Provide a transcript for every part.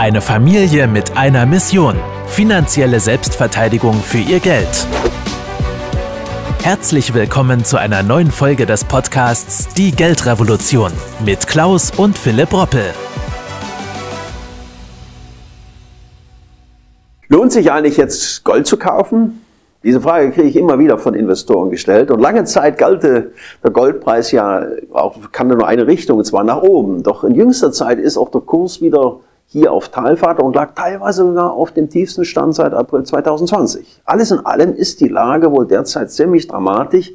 Eine Familie mit einer Mission. Finanzielle Selbstverteidigung für ihr Geld. Herzlich willkommen zu einer neuen Folge des Podcasts Die Geldrevolution mit Klaus und Philipp Roppel. Lohnt sich eigentlich jetzt Gold zu kaufen? Diese Frage kriege ich immer wieder von Investoren gestellt. Und lange Zeit galt der Goldpreis ja auch, kann nur eine Richtung, und zwar nach oben. Doch in jüngster Zeit ist auch der Kurs wieder hier auf Talfahrt und lag teilweise sogar auf dem tiefsten Stand seit April 2020. Alles in allem ist die Lage wohl derzeit ziemlich dramatisch,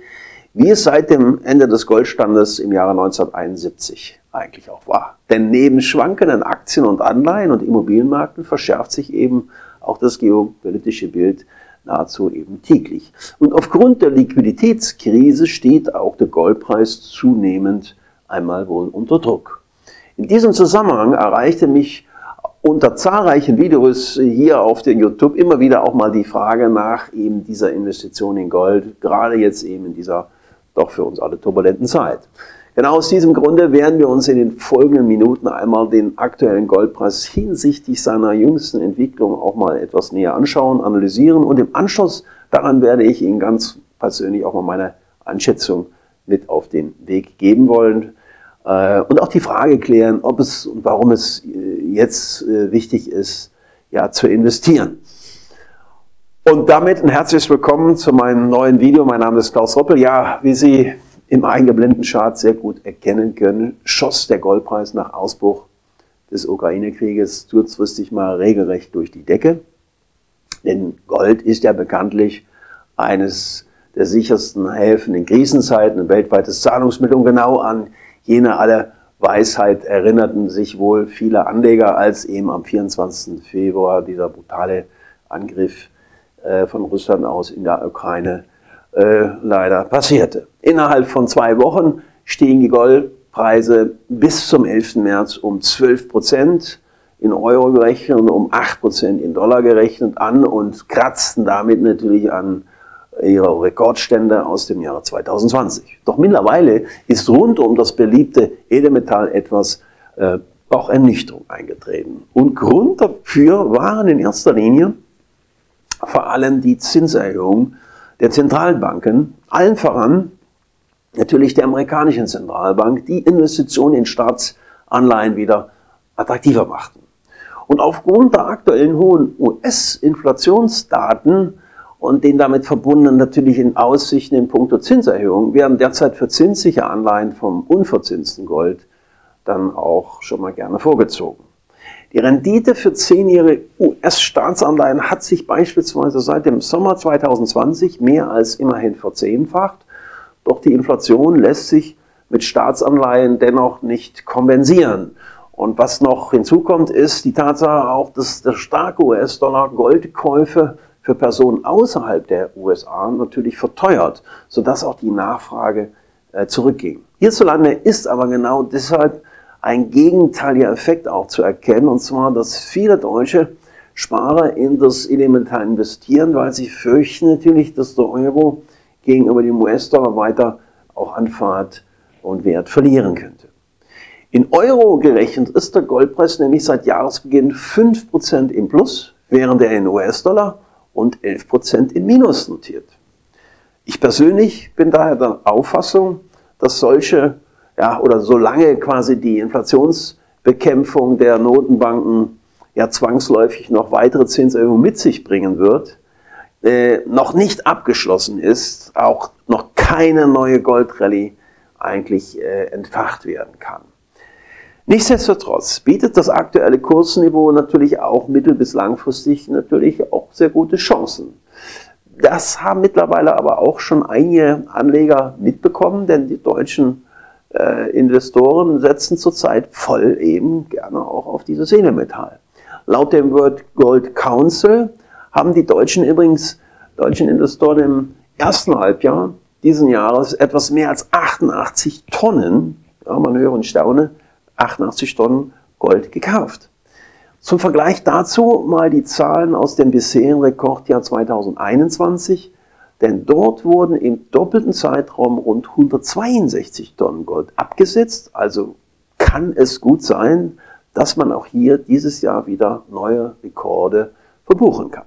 wie es seit dem Ende des Goldstandes im Jahre 1971 eigentlich auch war. Denn neben schwankenden Aktien und Anleihen und Immobilienmärkten verschärft sich eben auch das geopolitische Bild nahezu eben täglich. Und aufgrund der Liquiditätskrise steht auch der Goldpreis zunehmend einmal wohl unter Druck. In diesem Zusammenhang erreichte mich unter zahlreichen Videos hier auf den YouTube immer wieder auch mal die Frage nach eben dieser Investition in Gold, gerade jetzt eben in dieser doch für uns alle turbulenten Zeit. Genau aus diesem Grunde werden wir uns in den folgenden Minuten einmal den aktuellen Goldpreis hinsichtlich seiner jüngsten Entwicklung auch mal etwas näher anschauen, analysieren und im Anschluss daran werde ich Ihnen ganz persönlich auch mal meine Einschätzung mit auf den Weg geben wollen. Äh, und auch die Frage klären, ob es und warum es äh, jetzt äh, wichtig ist, ja, zu investieren. Und damit ein herzliches Willkommen zu meinem neuen Video. Mein Name ist Klaus Roppel. Ja, wie Sie im eingeblendeten Chart sehr gut erkennen können, schoss der Goldpreis nach Ausbruch des Ukraine-Krieges kurzfristig mal regelrecht durch die Decke. Denn Gold ist ja bekanntlich eines der sichersten Häfen in Krisenzeiten, ein weltweites Zahlungsmittel und genau an jene alle Weisheit erinnerten sich wohl viele Anleger, als eben am 24. Februar dieser brutale Angriff äh, von Russland aus in der Ukraine äh, leider passierte. Innerhalb von zwei Wochen stiegen die Goldpreise bis zum 11. März um 12 Prozent in Euro gerechnet und um 8 Prozent in Dollar gerechnet an und kratzten damit natürlich an ihrer Rekordstände aus dem Jahre 2020. Doch mittlerweile ist rund um das beliebte Edelmetall etwas äh, auch Ernüchterung eingetreten. Und Grund dafür waren in erster Linie vor allem die Zinserhöhung der Zentralbanken, allen voran natürlich der amerikanischen Zentralbank, die Investitionen in Staatsanleihen wieder attraktiver machten. Und aufgrund der aktuellen hohen US-Inflationsdaten und den damit verbundenen natürlichen Aussichten in puncto Zinserhöhung werden derzeit für zinssichere Anleihen vom unverzinsten Gold dann auch schon mal gerne vorgezogen. Die Rendite für zehnjährige US-Staatsanleihen hat sich beispielsweise seit dem Sommer 2020 mehr als immerhin verzehnfacht, doch die Inflation lässt sich mit Staatsanleihen dennoch nicht kompensieren. Und was noch hinzukommt, ist die Tatsache auch, dass der starke US-Dollar Goldkäufe für Personen außerhalb der USA natürlich verteuert, sodass auch die Nachfrage äh, zurückging. Hierzulande ist aber genau deshalb ein gegenteiliger Effekt auch zu erkennen, und zwar, dass viele Deutsche Sparer in das Elementar investieren, weil sie fürchten natürlich, dass der Euro gegenüber dem US-Dollar weiter auch an Fahrt und Wert verlieren könnte. In Euro gerechnet ist der Goldpreis nämlich seit Jahresbeginn 5% im Plus, während er in US-Dollar und 11 Prozent in Minus notiert. Ich persönlich bin daher der Auffassung, dass solche, ja, oder solange quasi die Inflationsbekämpfung der Notenbanken ja zwangsläufig noch weitere Zinserhöhungen mit sich bringen wird, äh, noch nicht abgeschlossen ist, auch noch keine neue Goldrallye eigentlich äh, entfacht werden kann. Nichtsdestotrotz bietet das aktuelle Kursniveau natürlich auch mittel- bis langfristig natürlich auch sehr gute Chancen. Das haben mittlerweile aber auch schon einige Anleger mitbekommen, denn die deutschen äh, Investoren setzen zurzeit voll eben gerne auch auf dieses Edelmetall. Laut dem World Gold Council haben die Deutschen übrigens, deutschen Investoren im ersten Halbjahr diesen Jahres etwas mehr als 88 Tonnen, ja, man höre und staune, 88 Tonnen Gold gekauft. Zum Vergleich dazu mal die Zahlen aus dem bisherigen Rekordjahr 2021, denn dort wurden im doppelten Zeitraum rund 162 Tonnen Gold abgesetzt. Also kann es gut sein, dass man auch hier dieses Jahr wieder neue Rekorde verbuchen kann.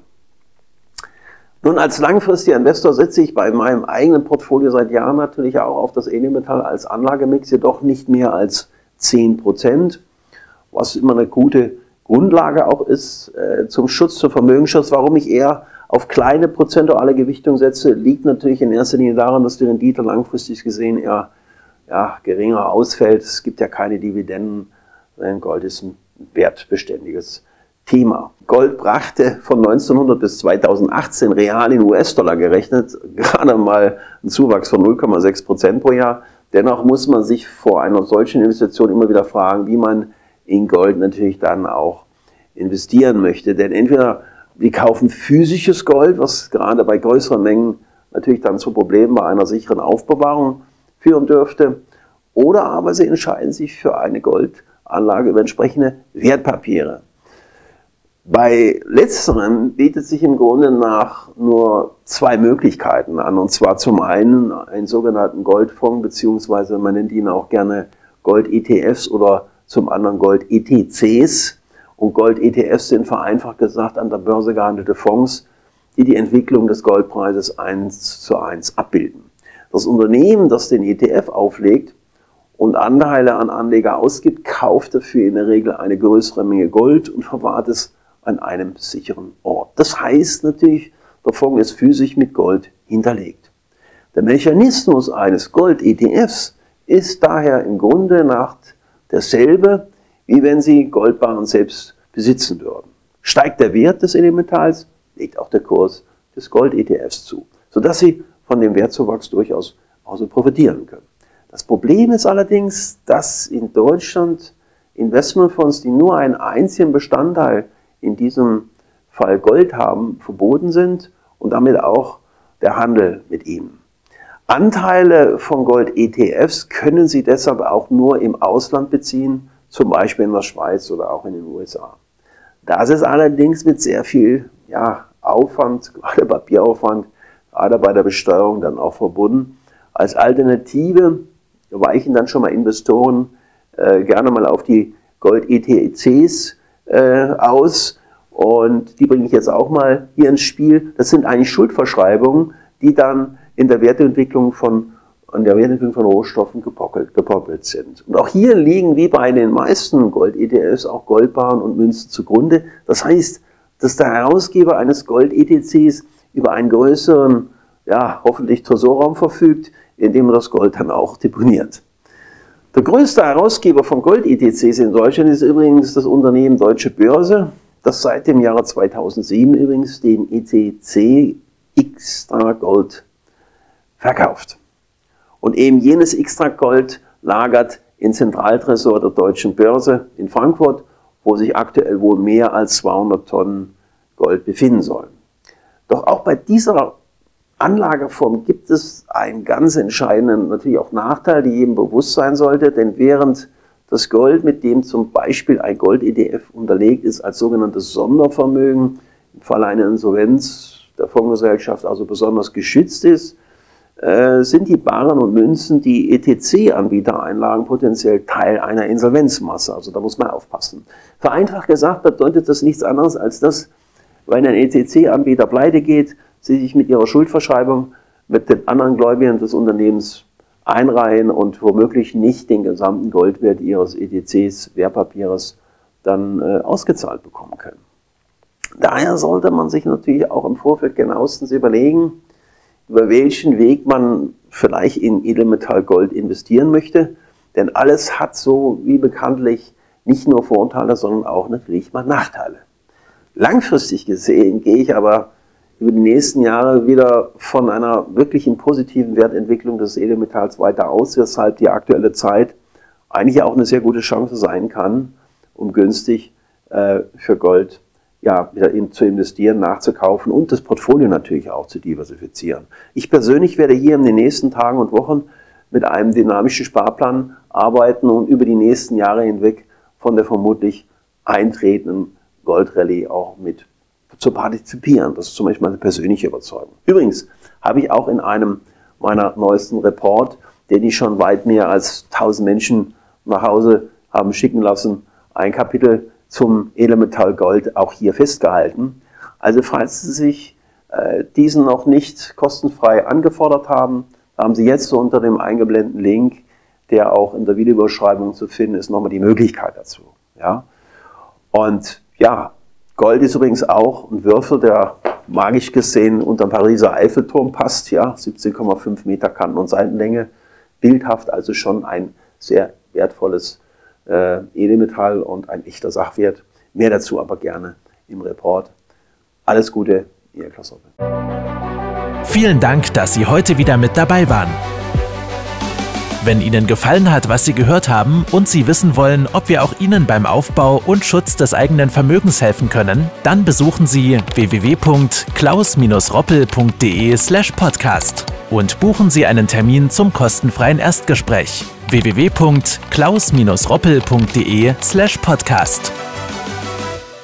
Nun, als langfristiger Investor setze ich bei meinem eigenen Portfolio seit Jahren natürlich auch auf das Edelmetall als Anlagemix, jedoch nicht mehr als 10 Prozent, was immer eine gute Grundlage auch ist äh, zum Schutz, zum Vermögensschutz. Warum ich eher auf kleine prozentuale Gewichtung setze, liegt natürlich in erster Linie daran, dass die Rendite langfristig gesehen eher ja, geringer ausfällt. Es gibt ja keine Dividenden, Gold ist ein wertbeständiges Thema. Gold brachte von 1900 bis 2018 real in US-Dollar gerechnet gerade mal einen Zuwachs von 0,6 Prozent pro Jahr. Dennoch muss man sich vor einer solchen Investition immer wieder fragen, wie man in Gold natürlich dann auch investieren möchte. Denn entweder wir kaufen physisches Gold, was gerade bei größeren Mengen natürlich dann zu Problemen bei einer sicheren Aufbewahrung führen dürfte, oder aber sie entscheiden sich für eine Goldanlage über entsprechende Wertpapiere. Bei letzteren bietet sich im Grunde nach nur zwei Möglichkeiten an. Und zwar zum einen einen sogenannten Goldfonds, beziehungsweise man nennt ihn auch gerne Gold-ETFs oder zum anderen Gold-ETCs. Und Gold-ETFs sind vereinfacht gesagt an der Börse gehandelte Fonds, die die Entwicklung des Goldpreises eins zu eins abbilden. Das Unternehmen, das den ETF auflegt und Anteile an Anleger ausgibt, kauft dafür in der Regel eine größere Menge Gold und verwahrt es an einem sicheren Ort. Das heißt natürlich, der Fonds ist physisch mit Gold hinterlegt. Der Mechanismus eines Gold-ETFs ist daher im Grunde nach derselbe, wie wenn Sie Goldbarren selbst besitzen würden. Steigt der Wert des Elementals, legt auch der Kurs des Gold-ETFs zu, sodass Sie von dem Wertzuwachs durchaus also profitieren können. Das Problem ist allerdings, dass in Deutschland Investmentfonds, die nur einen einzigen Bestandteil in diesem Fall Gold haben, verboten sind und damit auch der Handel mit ihm. Anteile von Gold-ETFs können Sie deshalb auch nur im Ausland beziehen, zum Beispiel in der Schweiz oder auch in den USA. Das ist allerdings mit sehr viel ja, Aufwand, gerade Papieraufwand, gerade bei der Besteuerung dann auch verbunden. Als Alternative weichen dann schon mal Investoren äh, gerne mal auf die Gold-ETCs äh, aus. Und die bringe ich jetzt auch mal hier ins Spiel. Das sind eigentlich Schuldverschreibungen, die dann in der Wertentwicklung von, an der Wertentwicklung von Rohstoffen gepockelt, gepockelt sind. Und auch hier liegen wie bei den meisten Gold-ETFs auch Goldbarren und Münzen zugrunde. Das heißt, dass der Herausgeber eines Gold-ETCs über einen größeren, ja, hoffentlich Tresorraum verfügt, in dem er das Gold dann auch deponiert. Der größte Herausgeber von Gold-ETCs in Deutschland ist übrigens das Unternehmen Deutsche Börse, das seit dem Jahre 2007 übrigens den ETC Extra Gold verkauft. Und eben jenes Extra Gold lagert in Zentraltresor der Deutschen Börse in Frankfurt, wo sich aktuell wohl mehr als 200 Tonnen Gold befinden sollen. Doch auch bei dieser Anlageform gibt es einen ganz entscheidenden, natürlich auch Nachteil, die jedem bewusst sein sollte, denn während das Gold, mit dem zum Beispiel ein Gold-ETF unterlegt ist, als sogenanntes Sondervermögen im Falle einer Insolvenz der Fondsgesellschaft also besonders geschützt ist, äh, sind die Barren und Münzen, die ETC-Anbieter einlagen, potenziell Teil einer Insolvenzmasse. Also da muss man aufpassen. Vereinfacht gesagt bedeutet das nichts anderes als dass, wenn ein ETC-Anbieter pleite geht, sie sich mit ihrer Schuldverschreibung mit den anderen Gläubigern des Unternehmens einreihen und womöglich nicht den gesamten Goldwert ihres ETCs, Wertpapiers, dann äh, ausgezahlt bekommen können. Daher sollte man sich natürlich auch im Vorfeld genauestens überlegen, über welchen Weg man vielleicht in Edelmetall Gold investieren möchte. Denn alles hat so wie bekanntlich nicht nur Vorteile, sondern auch natürlich mal Nachteile. Langfristig gesehen gehe ich aber über die nächsten Jahre wieder von einer wirklichen positiven Wertentwicklung des Edelmetalls weiter aus, weshalb die aktuelle Zeit eigentlich auch eine sehr gute Chance sein kann, um günstig äh, für Gold ja, wieder in, zu investieren, nachzukaufen und das Portfolio natürlich auch zu diversifizieren. Ich persönlich werde hier in den nächsten Tagen und Wochen mit einem dynamischen Sparplan arbeiten und über die nächsten Jahre hinweg von der vermutlich eintretenden Goldrallye auch mit zu partizipieren. Das ist zum Beispiel meine persönliche Überzeugung. Übrigens habe ich auch in einem meiner neuesten Report, den ich schon weit mehr als 1000 Menschen nach Hause haben schicken lassen, ein Kapitel zum Edelmetall Gold auch hier festgehalten. Also falls Sie sich äh, diesen noch nicht kostenfrei angefordert haben, haben Sie jetzt so unter dem eingeblendeten Link, der auch in der Videobeschreibung zu finden ist, nochmal die Möglichkeit dazu. Ja? Und ja, Gold ist übrigens auch ein Würfel, der magisch gesehen unter dem Pariser Eiffelturm passt, ja, 17,5 Meter Kanten- und Seitenlänge, bildhaft, also schon ein sehr wertvolles äh, Edelmetall und ein echter Sachwert. Mehr dazu aber gerne im Report. Alles Gute, Ihr Klaus. Vielen Dank, dass Sie heute wieder mit dabei waren. Wenn Ihnen gefallen hat, was Sie gehört haben und Sie wissen wollen, ob wir auch Ihnen beim Aufbau und Schutz des eigenen Vermögens helfen können, dann besuchen Sie www.klaus-roppel.de/podcast und buchen Sie einen Termin zum kostenfreien Erstgespräch www.klaus-roppel.de/podcast.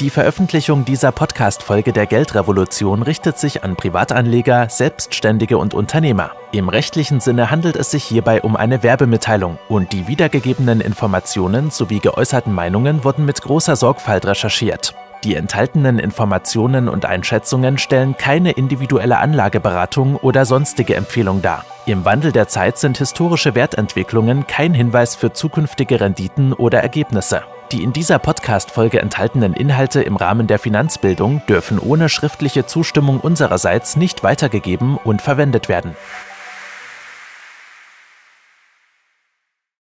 Die Veröffentlichung dieser Podcast-Folge der Geldrevolution richtet sich an Privatanleger, Selbstständige und Unternehmer. Im rechtlichen Sinne handelt es sich hierbei um eine Werbemitteilung und die wiedergegebenen Informationen sowie geäußerten Meinungen wurden mit großer Sorgfalt recherchiert. Die enthaltenen Informationen und Einschätzungen stellen keine individuelle Anlageberatung oder sonstige Empfehlung dar. Im Wandel der Zeit sind historische Wertentwicklungen kein Hinweis für zukünftige Renditen oder Ergebnisse. Die in dieser Podcast-Folge enthaltenen Inhalte im Rahmen der Finanzbildung dürfen ohne schriftliche Zustimmung unsererseits nicht weitergegeben und verwendet werden.